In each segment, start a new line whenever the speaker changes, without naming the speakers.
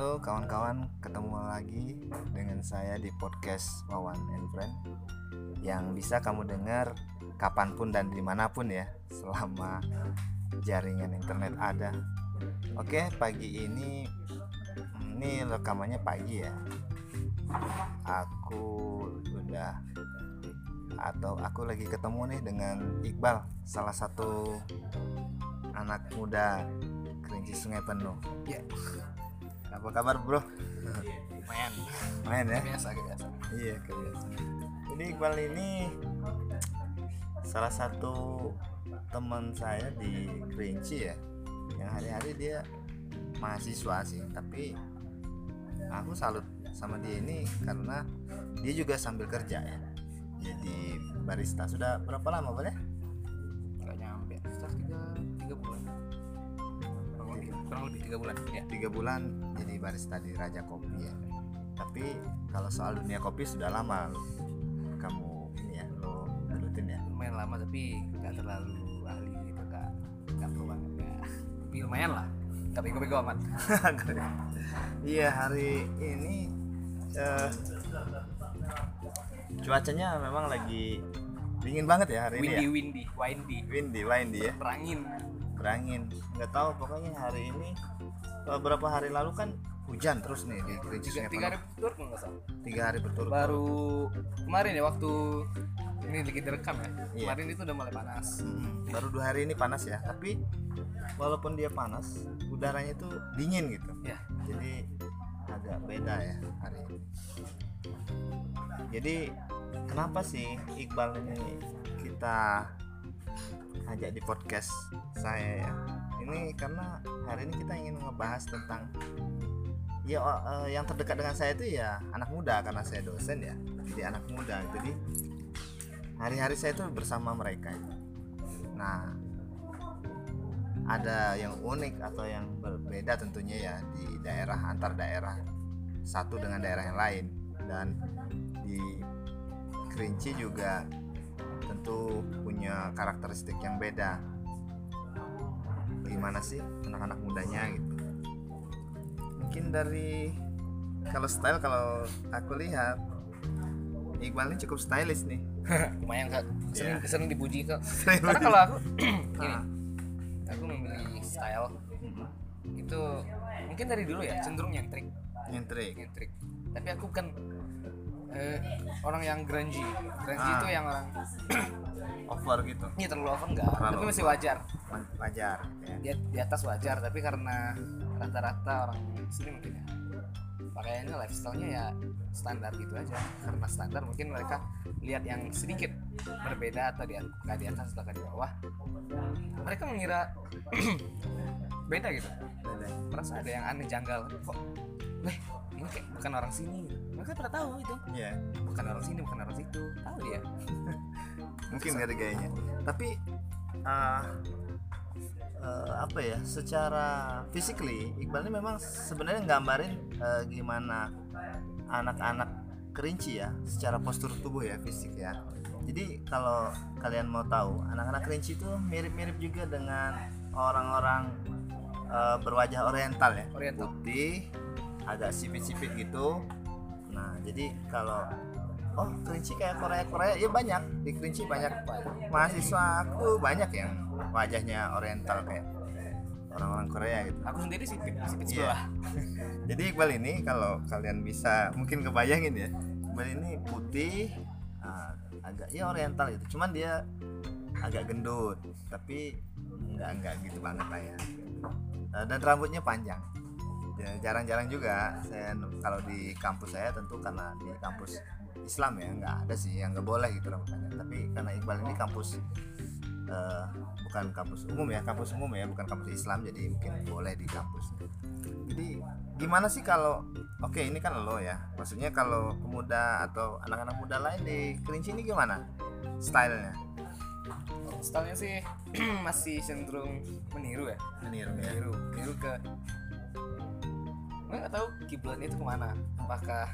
Halo kawan-kawan, ketemu lagi dengan saya di podcast Wawan and Friend yang bisa kamu dengar kapan pun dan di mana pun ya, selama jaringan internet ada. Oke, pagi ini ini rekamannya pagi ya. Aku udah atau aku lagi ketemu nih dengan Iqbal, salah satu anak muda Kerinci Sungai Penuh.
Ya.
Apa kabar bro?
main
Main ya?
biasa biasa
Iya kebiasa. Jadi Iqbal ini salah satu teman saya di Kerinci ya, yang hari-hari dia mahasiswa sih, tapi aku salut sama dia ini karena dia juga sambil kerja ya. Jadi barista sudah berapa lama boleh?
Kurang lebih tiga bulan ya.
Tiga bulan jadi barista di Raja Kopi ya. Tapi kalau soal dunia kopi sudah lama kamu ini ya lo gelutin ya.
lumayan lama tapi nggak terlalu ahli gitu nggak nggak pro banget ya tapi lumayan lah. Nggak bego-bego amat.
Iya hari ini eh, cuacanya memang lagi dingin banget ya hari
windy
ini ya.
windy windy
Windy, windy ya,
perangin
berangin. Nggak tahu pokoknya hari ini beberapa hari lalu kan hujan terus nih di Kerinci
tiga, tiga hari berturut nggak salah
Tiga hari berturut.
baru kemarin ya waktu ini lagi direkam ya
Iya.
kemarin itu udah mulai panas
Mm, baru dua hari ini panas ya, tapi walaupun dia panas, udaranya itu dingin gitu.
ya
jadi agak beda ya hari ini jadi kenapa sih Iqbal ini kita ajak di podcast saya ya. Ini karena hari ini kita ingin ngebahas tentang ya eh, yang terdekat dengan saya itu ya anak muda karena saya dosen ya jadi anak muda. Jadi hari-hari saya itu bersama mereka nah ada yang unik atau yang berbeda tentunya ya di daerah antar daerah satu dengan daerah yang lain. Dan di Kerinci juga tentu punya karakteristik yang beda. Gimana sih anak-anak mudanya gitu? Mungkin dari kalau style kalau aku lihat Iqbal ini cukup stylish nih.
Lumayan kak. Sering
Ya.
sering dipuji kak. Karena kalau aku gini
Ah.
aku memilih style. Itu mungkin dari dulu ya cenderung nyentrik.
Nyentrik.
Nyentrik. Tapi aku kan eh, orang yang grungy. Grungy
Ah.
itu yang orang
over gitu.
Ini terlalu over enggak
Terlalu
tapi masih wajar.
Wa- wajar ya.
di, di atas wajar tapi karena rata-rata orang sini mungkin ya pakaiannya lifestyle-nya ya standar gitu aja. Karena standar mungkin mereka lihat yang sedikit berbeda atau di nggak di atas atau di bawah. Mereka mengira beda gitu. Merasa ada yang aneh janggal. Kok weh ini kayak bukan orang sini. Mereka pada tahu itu.
Iya.
bukan orang sini bukan orang situ. Tahu dia.
Mungkin dari gayanya. Tapi uh, uh, apa ya secara physically Iqbal ini memang sebenarnya nggambarin uh, gimana anak-anak kerinci ya secara postur tubuh ya fisik ya. Jadi kalau kalian mau tahu anak-anak kerinci itu mirip-mirip juga dengan orang-orang uh, berwajah oriental ya.
Oriental.
putih agak sipit-sipit gitu. Nah jadi kalau oh kerinci kayak Korea Korea ya banyak. Di kerinci banyak mahasiswa aku banyak yang wajahnya oriental kayak orang-orang Korea gitu.
Aku sendiri sipit sipit
Iya.
sebelah.
Jadi Iqbal ini kalau kalian bisa mungkin kebayangin ya Iqbal ini putih ah, agak ya oriental gitu. Cuman dia agak gendut tapi nggak nggak gitu banget lah ya. Ah, dan rambutnya panjang jarang-jarang juga saya kalau di kampus saya tentu karena di kampus Islam ya nggak ada sih yang nggak boleh gitu rambut panjang tapi karena Iqbal ini kampus eh, bukan kampus umum ya kampus umum ya bukan kampus Islam jadi mungkin boleh di kampus jadi gimana sih kalau oke ini kan lo ya maksudnya kalau pemuda atau anak-anak muda lain di Kerinci ini gimana stylenya?
Stylenya sih masih cenderung meniru ya.
Meniru ya.
Meniru meniru ke gue nggak tahu kiblatnya itu ke mana apakah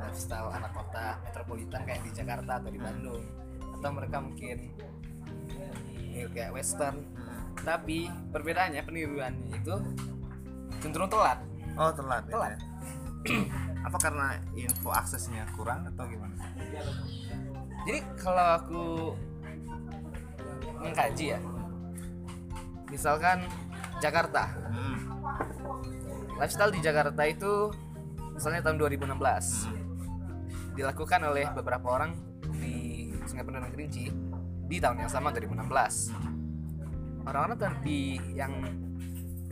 lifestyle anak kota metropolitan kayak di Jakarta atau di Bandung atau mereka mungkin meniru kayak western
Hmm.
tapi perbedaannya peniruannya itu cenderung telat
oh telat, ya,
Telat.
ya. apa karena info aksesnya kurang atau gimana
jadi kalau aku mengkaji ya misalkan Jakarta
hmm.
Lifestyle di Jakarta itu misalnya tahun 2016 dilakukan oleh beberapa orang di Sungai Penuh dan Kerinci di tahun yang sama 2016 orang-orang di yang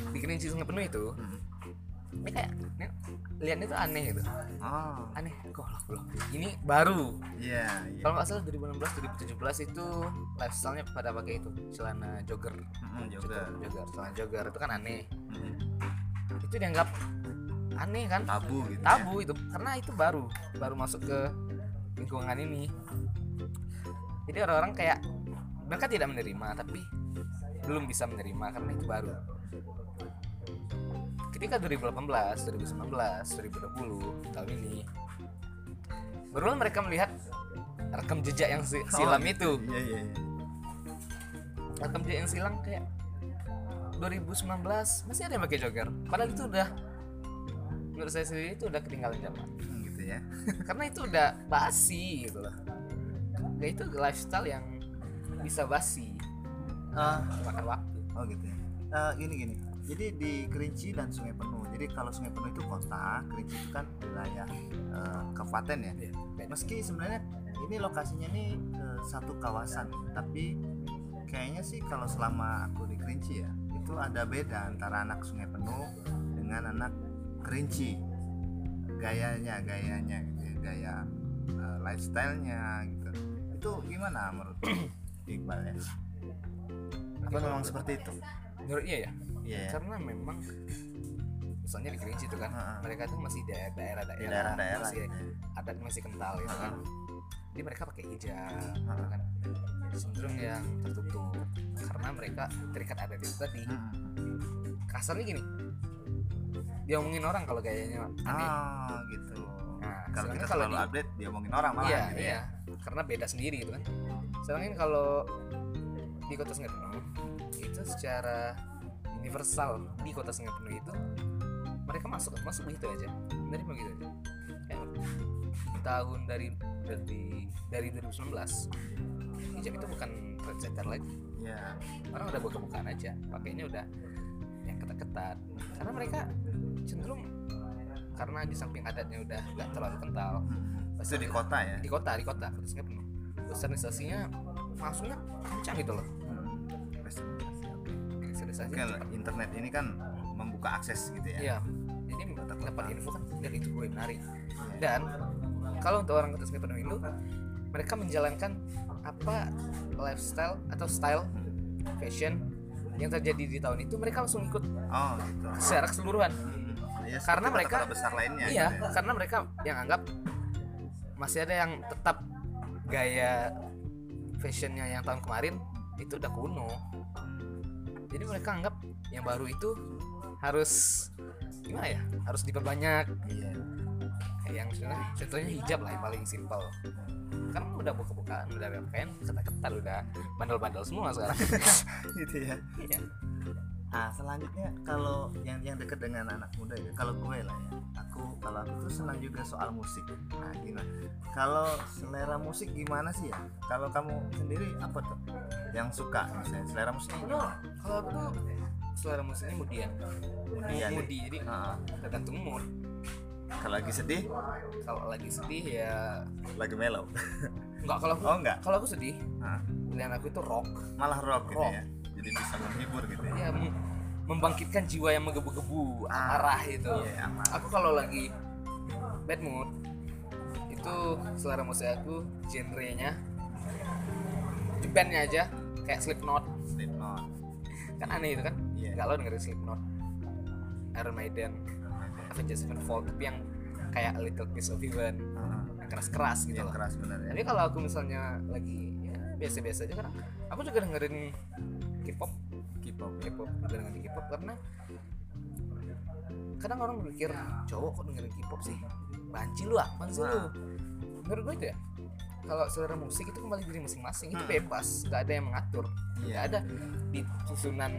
di Kerinci Sungai Penuh itu
Hmm.
ini kayak ini, lihatnya tuh aneh gitu.
Oh.
Aneh golok golok ini baru.
Iya iya.
Kalau nggak salah 2016 2017 itu lifestyle-nya pada pakai itu celana jogger.
Mm, juga
jogger celana jogger itu kan aneh.
Mm.
Itu dianggap aneh kan?
Tabu gitu
tabu itu. Karena itu baru baru masuk ke lingkungan ini. Jadi orang-orang kayak mereka tidak menerima tapi belum bisa menerima karena itu baru. Ketika 2018 2019 2020 tahun ini barulah mereka melihat rekam jejak yang si-
ya.
silam
Oh,
itu.
iya iya iya.
rekam jejak yang silam kayak 2019 masih ada yang pakai jogger padahal itu udah menurut saya sendiri itu udah ketinggalan zaman.
Hmm, gitu ya.
Karena itu udah basi gitu loh. Ya itu lifestyle yang bisa basi.
Ah,
makan waktu.
Oh gitu ya. Eh, gini gini. Jadi di Kerinci dan Sungai Penuh. Jadi kalau Sungai Penuh itu kota Kerinci itu kan wilayah eh, kabupaten ya.
Iya, beda.
meski sebenarnya ini lokasinya nih eh, satu kawasan. Tapi kayaknya sih kalau selama aku di Kerinci ya itu ada beda antara anak Sungai Penuh dengan anak Kerinci. Gayanya gayanya gitu ya, gaya eh, lifestyle-nya gitu. Itu gimana menurut Iqbal ya? Apa memang seperti itu?
Menurut iya ya?
Iya. Ya.
karena memang misalnya di Kerinci itu kan
Heeh.
mereka tuh masih daerah daerah
di daerah-daerah.
Masih adat masih kental gitu kan. Jadi mereka pakai hijab gitu
Heeh.
kan cenderung yang tertutup. Karena mereka terikat adat itu tadi
Hmm.
kasarnya gini dia omongin orang kalau gayanya aneh.
Ah gitu.
Nah,
kalau kita
kalau
selalu
di-
update dia omongin orang malah
iya
gitu
iya.
Ya
karena beda sendiri gitu kan. Sedangkan kalau di kota Sungai Penuh itu secara universal di kota Sungai Penuh itu mereka masuk masuk begitu aja. Dari begitu aja. Kayak tahun dari dari dari 2019 hijab itu bukan trendsetter lagi
Iya.
orang udah buka-bukaan aja pakainya udah yang ketat-ketat karena mereka cenderung karena di samping adatnya udah nggak terlalu kental
Hmm. itu di kota ya
di kota di kota Sungai penuh westernisasinya masuknya kencang gitu loh
Hmm. Oke,
cepat.
internet ini kan membuka akses gitu ya
iya jadi dapat info kan dari itu gue menarik
Iya.
dan kalau untuk orang kota penuh itu mereka menjalankan apa lifestyle atau style fashion yang terjadi di tahun itu mereka langsung ikut
oh gitu.
secara keseluruhan.
Hmm. Ya,
Karena mereka-
kota-kota besar lainnya
iya
gitu ya.
karena mereka yang anggap masih ada yang tetap gaya fashionnya yang tahun kemarin itu udah kuno. Jadi mereka anggap yang baru itu harus gimana ya? Harus diperbanyak.
Iya.
Yang sebenarnya contohnya hijab lah yang paling simpel kan udah buka-bukaan udah pakaian ketat-ketat udah bandel-bandel semua sekarang
gitu ya
iya
Nah selanjutnya kalau yang yang dekat dengan anak muda ya, kalau gue lah ya, aku kalau aku tuh senang juga soal musik. Nah gimana? Kalau selera musik gimana sih ya? Kalau kamu sendiri apa tuh yang suka misalnya selera musiknya gimana?
kalau aku tuh selera musiknya kemudian
Iya,
mudi jadi
Ah,
tergantung mood
kalau lagi sedih,
kalau lagi sedih ya
lagi mellow.
enggak kalau aku
Oh enggak?
kalau aku sedih
Ah,
pilihan aku itu rock
malah rock gitu
Rock.
ya. Jadi bisa menghibur gitu ya.
ya mem- membangkitkan jiwa yang menggebu-gebu
Ah.
amarah itu
Iya, amarah.
aku kalau lagi bad mood itu selera musik aku genrenya bandnya aja kayak Slipknot
Slipknot.
kan aneh itu kan
Iya.
nggak lo dengerin Slipknot Iron Maiden Avenged Sevenfold tapi yang kayak A Little Piece of Heaven
Ah,
yang keras-keras gitu
yang
loh
keras bener ya.
Tapi kalau aku misalnya lagi ya biasa-biasa aja karena aku juga dengerin K-pop,
K-pop.
K-pop, juga dengerin K-pop karena kadang orang berpikir cowok kok dengerin K-pop sih, banci lu apa sih lu?
Nah.
Menurut gue itu ya, kalau selera musik itu kembali diri masing-masing itu
Hmm.
bebas nggak ada yang mengatur nggak
Iya.
ada di susunan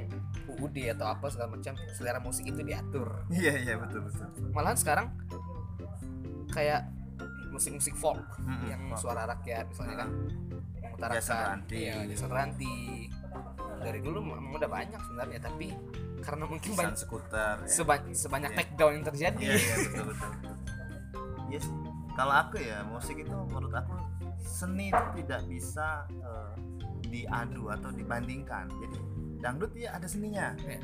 UUD atau apa segala macam selera musik itu diatur
Iya iya betul betul.
malahan sekarang kayak musik-musik folk
Mm-mm,
yang
folk.
suara rakyat misalnya kan mengutarakan
Jason Ranti.
iya Jason Ranti dari dulu memang udah banyak sebenarnya tapi karena mungkin banyak
ya.
seba- sebanyak
Iya.
take down yang terjadi
Iya iya betul betul. Yes. Kalau aku ya musik itu menurut aku seni itu tidak bisa eh, diadu atau dibandingkan. Jadi dangdut ya ada seninya.
Iya.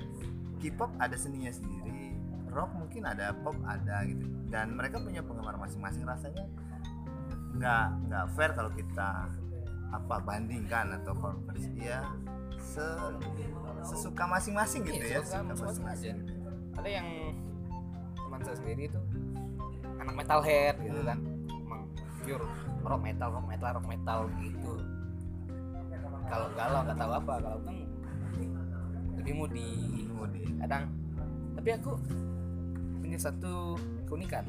K-pop ada seninya sendiri. Rock mungkin ada, pop ada gitu. Dan mereka punya penggemar masing-masing rasanya nggak nggak fair kalau kita apa bandingkan atau konversi ya se sesuka masing-masing gitu
Iya,
ya
sesuka masing-masing ada yang teman saya sendiri itu anak metalhead gitu
Hmm.
kan pure rock metal rock metal rock metal gitu kalau galau nggak tahu apa kalau kan lebih moody
Kemudian.
kadang tapi aku punya satu keunikan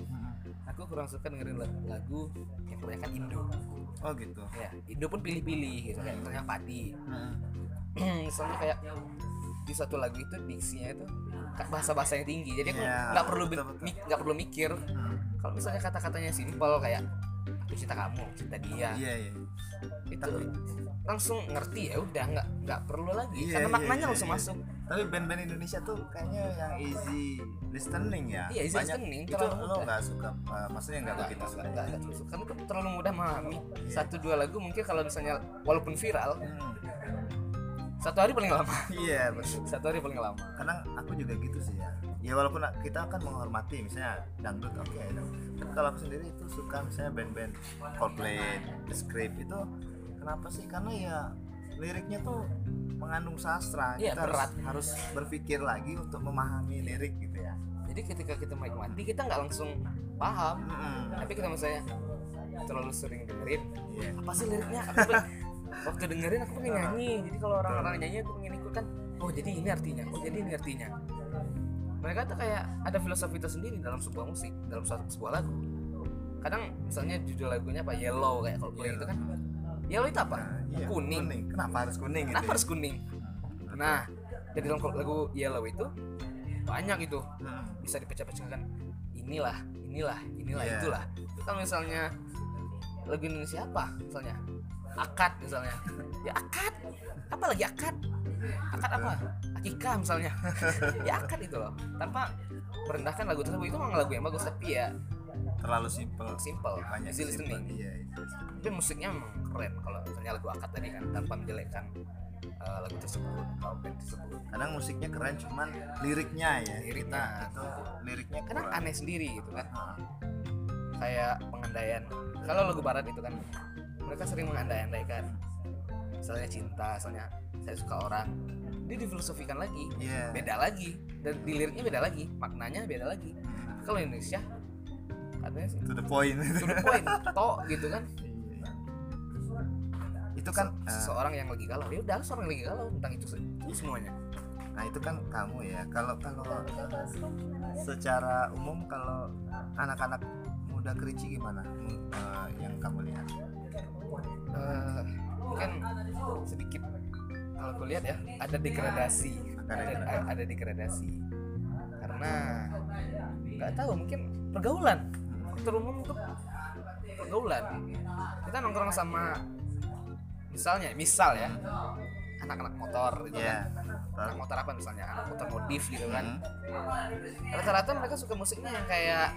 aku kurang suka dengerin la- lagu yang kebanyakan Indo
Oh gitu.
ya Indo pun pilih-pilih gitu kayak misalnya Padi
Hmm.
misalnya kayak di satu lagu itu diksinya itu bahasa bahasa yang tinggi jadi aku
Iya,
nggak perlu
betul.
mi- nggak perlu mikir
Hmm.
kalau misalnya kata-katanya simpel kayak aku cinta kamu cinta dia
Iya iya.
itu langsung ngerti ya udah nggak nggak perlu lagi
Iya,
karena
iya,
maknanya
iya,
langsung
iya.
masuk
tapi band-band Indonesia tuh kayaknya yang easy listening ya.
Iya, easy
Banyak-
listening,
Itu
terlalu
lo nggak suka, uh, maksudnya nggak begitu suka.
nggak nggak terlalu suka. karena itu terlalu mudah memahami
Iya.
satu dua lagu mungkin kalau misalnya walaupun viral
Hmm.
satu hari paling lama
Iya betul.
satu hari paling lama
Kadang aku juga gitu sih ya. Ya walaupun kita akan menghormati misalnya dangdut oke dangdut. Tapi kalau aku sendiri itu suka misalnya band-band Coldplay, The Script itu kenapa sih? Karena ya liriknya tuh mengandung sastra.
Iya,
kita harus,
berat.
harus berpikir lagi untuk memahami lirik gitu ya.
jadi ketika kita menikmati kita nggak langsung paham
Mm-mm.
tapi kita misalnya terlalu sering dengerin
Iya.
apa sih liriknya aku waktu dengerin aku pengen nyanyi jadi kalau orang-orang nyanyi aku pengen ikut kan oh jadi ini artinya oh jadi ini artinya mereka tuh kayak ada filosofi tersendiri dalam sebuah musik dalam suatu sebuah lagu kadang misalnya judul lagunya apa yellow kayak kalau
Yellow.
itu kan yellow itu apa
Nah, iya,
kuning
Kenapa harus kuning gitu?
kenapa
ya?
harus kuning nah dari dalam lagu yellow itu banyak itu
Hmm.
bisa dipecah-pecahkan inilah inilah inilah
Iya.
itulah itu kalau misalnya lagu Indonesia apa misalnya? Akad misalnya. Ya akad. Apa lagi akad? Akad apa? Akikah misalnya. Ya akad itu loh. Tanpa merendahkan lagu tersebut. Itu memang lagu yang bagus tapi ya
terlalu simple
simple.
Banyak
easy listening.
Iya listening.
tapi musiknya memang keren kalau misalnya lagu akad tadi kan tanpa menjelekkan eh, lagu tersebut atau band tersebut.
Kadang musiknya keren cuman liriknya ya
Liriknya.
kita itu liriknya
karena
kurang.
aneh sendiri gitu kan kayak pengandaian kalau lagu barat itu kan mereka sering mengandai-andaikan misalnya cinta misalnya saya suka orang. Dia difilosofikan lagi.
Iya.
Beda lagi. Dan di liriknya beda lagi. Maknanya beda lagi. Kalau Indonesia katanya sih
to the point.
To the point. To gitu kan.
Iya. itu kan
Se-
eh,
seseorang yang lagi galau. Ya udah seorang yang lagi galau tentang itu, itu semuanya.
Nah itu kan kamu ya. Kalau kalau secara umum kalau anak-anak muda kerici gimana? Eh, yang kamu lihat?
Eh, mungkin sedikit. Kalau aku lihat ya ada degradasi.
Ada
ada,
degradasi.
ada degradasi. Karena nggak tahu mungkin pergaulan. Faktor umum itu pergaulan. Kita nongkrong sama misalnya misal ya anak-anak motor gitu
ya
kan. anak motor apa misalnya? Anak motor modif gitu kan.
Hmm.
rata-rata mereka suka musiknya yang kayak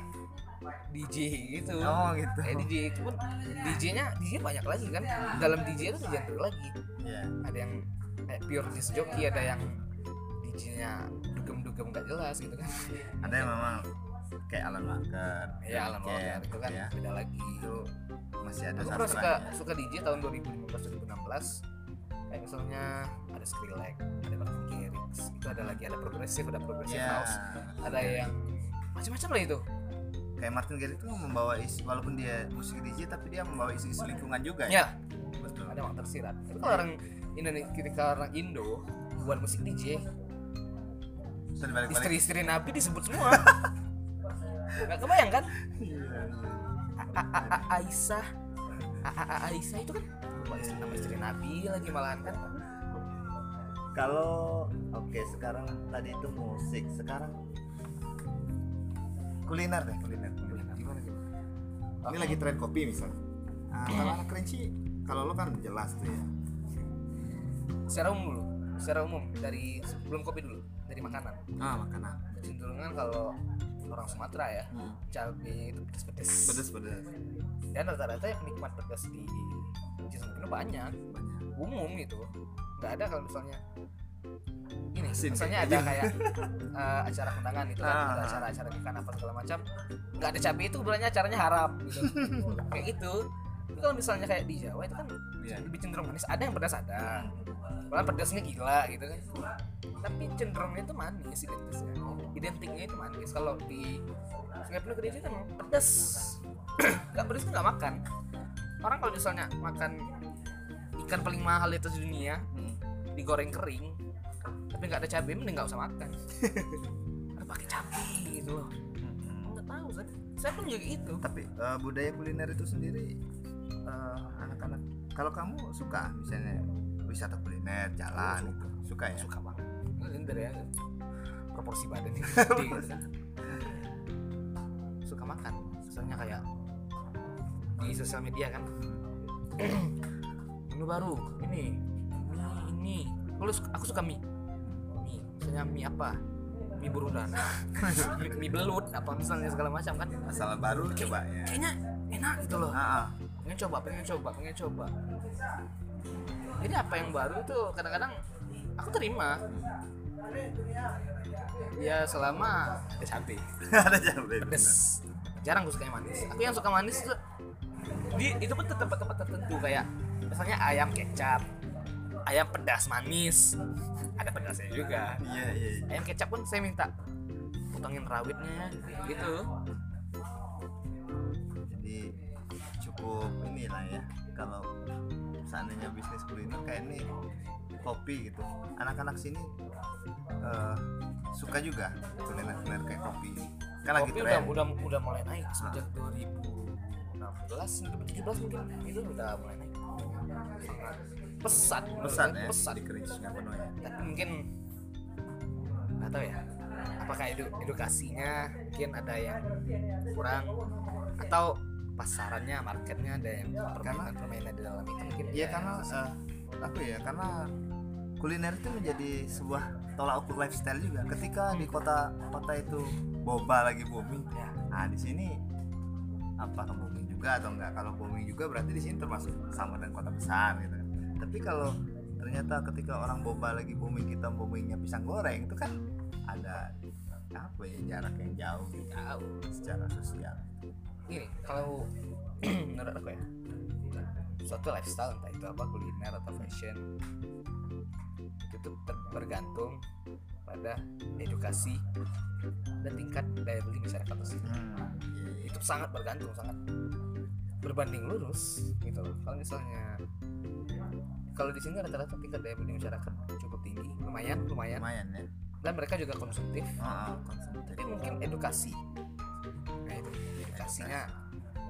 DJ gitu.
Oh gitu.
Kayak DJ itu pun DJ-nya DJ banyak lagi kan. Dalam DJ itu genre lagi.
Iya.
ada yang kayak pure disc jockey ada yang DJ-nya dugem-dugem gak jelas gitu kan.
Ada yang memang kayak Alan Walker
ya alam
Weekend,
Walker itu kan
ya.
beda lagi.
Itu masih ada
aku pernah suka
sastranya.
suka DJ tahun 2015 2016 kayak misalnya ada Skrillex ada Martin Garrix itu ada lagi ada progresif ada progresif
Iya.
house ada yang macam-macam lah itu
kayak Martin Garrix itu membawa isi walaupun dia musik DJ tapi dia membawa isu-isu lingkungan juga
ya.
Betul.
Ada yang tersirat tapi kalau orang Indonesia ketika orang Indo buat musik DJ istri-istri Nabi disebut semua. Nggak kebayang kan?
Iya, iya.
Aisyah. Aisyah itu kan istri nama istri Nabi lagi malahan kan?
Kalau oke sekarang tadi itu musik. Sekarang kuliner deh kuliner, kuliner.
gimana gimana?
Ini lagi tren kopi misalnya nah, kalau anak kerinci kalau lo kan jelas tuh ya.
Secara umum dulu secara umum dari sebelum kopi dulu dari makanan.
Ah makanan.
Kecenderungan kalau orang Sumatera ya
hmm.
cabai itu pedes-pedes.
Pedes pedes
dan rata-rata yang nikmat pedas di Jason Pino banyak.
Banyak.
Umum gitu. Nggak ada kalau misalnya misalnya ada
gitu.
kayak eh, acara kondangan gitu kan
Ah.
ada acara-acara nikahan apa segala macam. Nggak ada cabai itu berarti acaranya haram gitu. Kayak gitu. Tapi kalau misalnya kayak di Jawa itu kan
Iya.
lebih cenderung manis. Ada yang pedas ada. Malah pedasnya gila gitu kan. Tapi cenderungnya itu manis identiknya. Identiknya itu manis. Kalau di Sungai Penuh Gereja kan pedas. Nggak pedas tuh nggak makan. Orang kalau misalnya makan ikan paling mahal itu di dunia
Hmm.
digoreng kering tapi nggak ada cabai mending nggak usah makan. Harus pakai cabai gitu loh.
Hmm.
nggak tahu saya saya pun juga gitu.
Tapi eh, budaya kuliner itu sendiri eh, anak-anak kalau kamu suka misalnya wisata kuliner jalan gitu suka ya?
Suka banget. Ini dari yang proporsi badan ini. Gede gitu kan suka makan. Misalnya kayak di sosial media kan. Menu baru. Ini. Ini. Suka- aku suka mie misalnya mie apa? Mie burudan mie, mie belut apa misalnya segala macam kan.
Asal baru coba ya.
kayaknya enak gitu loh.
Ah.
pengen coba pengen coba pengen coba. Jadi apa yang baru itu kadang-kadang aku terima. Ya selama ada
ada cabai
pedes. Jarang gue suka yang manis. Aku yang suka manis itu di itu pun tempat tempat tertentu kayak misalnya ayam kecap ayam pedas manis. Ada pedasnya juga.
Iya iya iya.
ayam kecap pun saya minta potongin rawitnya. Gitu.
Jadi cukup inilah ya. Kalau seandainya bisnis kuliner kayak ini kopi gitu. Anak-anak sini eh, suka juga kuliner-kuliner kayak kopi. Kan lagi
kopi
tren
udah udah udah mulai naik sejak 2016 2017 mungkin. Itu udah mulai naik pesat
pesan ya
pesat
di Kerinci nggak penuh ya.
Tapi mungkin nggak tahu ya apakah edu edukasinya mungkin ada yang kurang atau pasarannya marketnya ada yang permainan permainan di dalam itu mungkin
Iya karena eh, apa ya karena kuliner itu menjadi sebuah tolak ukur lifestyle juga. Ketika di kota kota itu boba lagi booming
ya.
nah di sini apa booming juga atau enggak kalau booming juga berarti di sini termasuk sama dengan kota besar gitu tapi kalau ternyata ketika orang boba lagi booming kita boomingnya pisang goreng itu kan ada apa ya jarak yang jauh
tahu
secara sosial.
Ini kalau menurut aku ya suatu lifestyle entah itu apa kuliner atau fashion itu bergantung pada edukasi dan tingkat daya beli masyarakat tersebut.
Hmm, iya,
itu sangat bergantung sangat berbanding lurus gitu. Loh kalau misalnya kalau di sini rata-rata tingkat daya beli masyarakat cukup tinggi. Lumayan lumayan.
Lumayan ya.
Dan mereka juga konsumtif.
Ah, konsumtif.
tapi mungkin edukasi. Nah itu. Edukasinya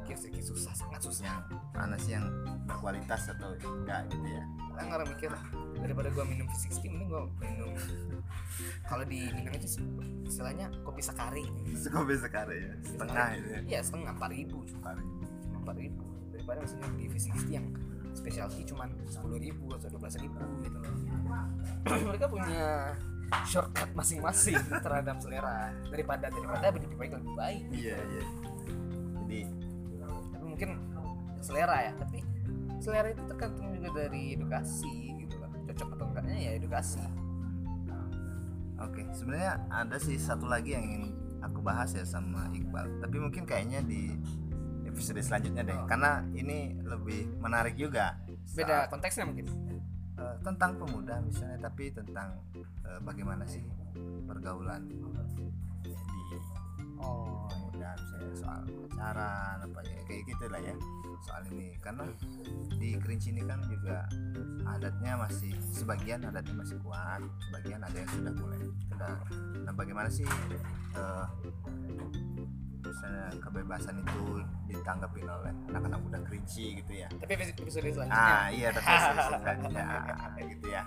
sedikit susah sangat susah.
Yang mana sih yang berkualitas atau enggak gitu ya?
Kadang orang mikir daripada gua minum V60 mending gua minum. Kalau di Minang itu istilahnya kopi sakari
kopi sekarang ya. Setengah itu ya.
Iya setengah empat ribu. Empat ribu. Daripada misalnya beli V60 yang specialty cuman sepuluh ribu atau dua belas ribu gitu loh. Mereka punya shortcut masing-masing terhadap selera. Daripada daripada lebih baik lebih baik
iya iya. Jadi
tapi mungkin selera ya tapi selera itu tergantung juga dari edukasi gitu loh. Cocok atau enggaknya ya edukasi.
Oke sebenarnya ada sih satu lagi yang ingin aku bahas ya sama Iqbal. Tapi mungkin kayaknya di episode selanjutnya deh. Karena ini lebih menarik juga.
Beda
Saat,
konteksnya mungkin?
eh, tentang pemuda misalnya tapi tentang eh, bagaimana sih pergaulan di
oh
pemuda misalnya soal pacaran apa ya kayak gitu lah ya soal ini. Karena di Kerinci ini kan juga adatnya masih sebagian adatnya masih kuat sebagian ada yang sudah mulai sudah nah bagaimana sih eh, misalnya kebebasan itu ditanggapin oleh anak-anak muda kerinci gitu ya.
Tapi episode selanjutnya.
Ah iya tapi selanjutnya. Gitu ya.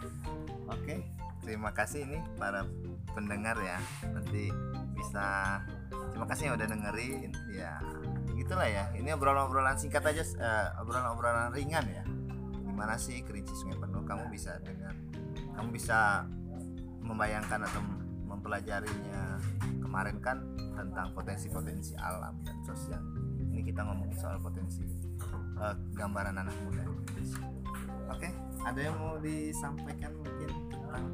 Oke terima kasih ini para pendengar ya. Nanti bisa terima kasih yang udah dengerin. Ya gitulah ya. Ini obrolan-obrolan singkat aja eh, obrolan-obrolan ringan ya. Gimana sih kerinci sungai penuh? Kamu bisa dengan kamu bisa membayangkan atau mempelajarinya kemarin kan tentang potensi-potensi alam dan sosial ini kita ngomongin soal potensi eh, gambaran anak muda. Oke ada yang mau disampaikan mungkin? Tentang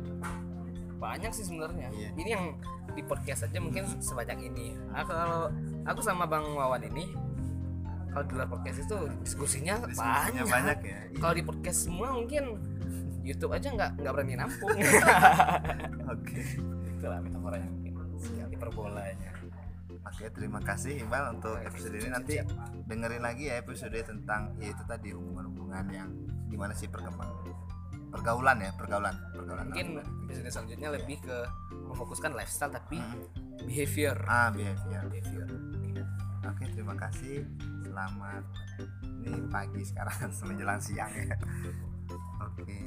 banyak sih sebenarnya.
Iya.
ini yang di podcast aja mungkin sebanyak ini. Nah, kalau aku sama bang Wawan ini kalau di luar podcast itu diskusinya,
diskusinya
banyak,
banyak ya.
Kalau di podcast semua mungkin YouTube aja nggak nggak berani nampung.
Oke.
Itulah metaforanya mungkin. Hiperbolanya
Oke, terima kasih Iqbal untuk episode ini. Nanti dengerin lagi ya episode tentang ya itu tadi hubungan-hubungan yang gimana sih perkembang pergaulan ya pergaulan pergaulan
mungkin episode selanjutnya lebih ke memfokuskan lifestyle tapi
Hmm.
behavior.
Ah behavior.
Behavior.
Oke terima kasih. Selamat ini pagi sekarang menjelang siang ya. Oke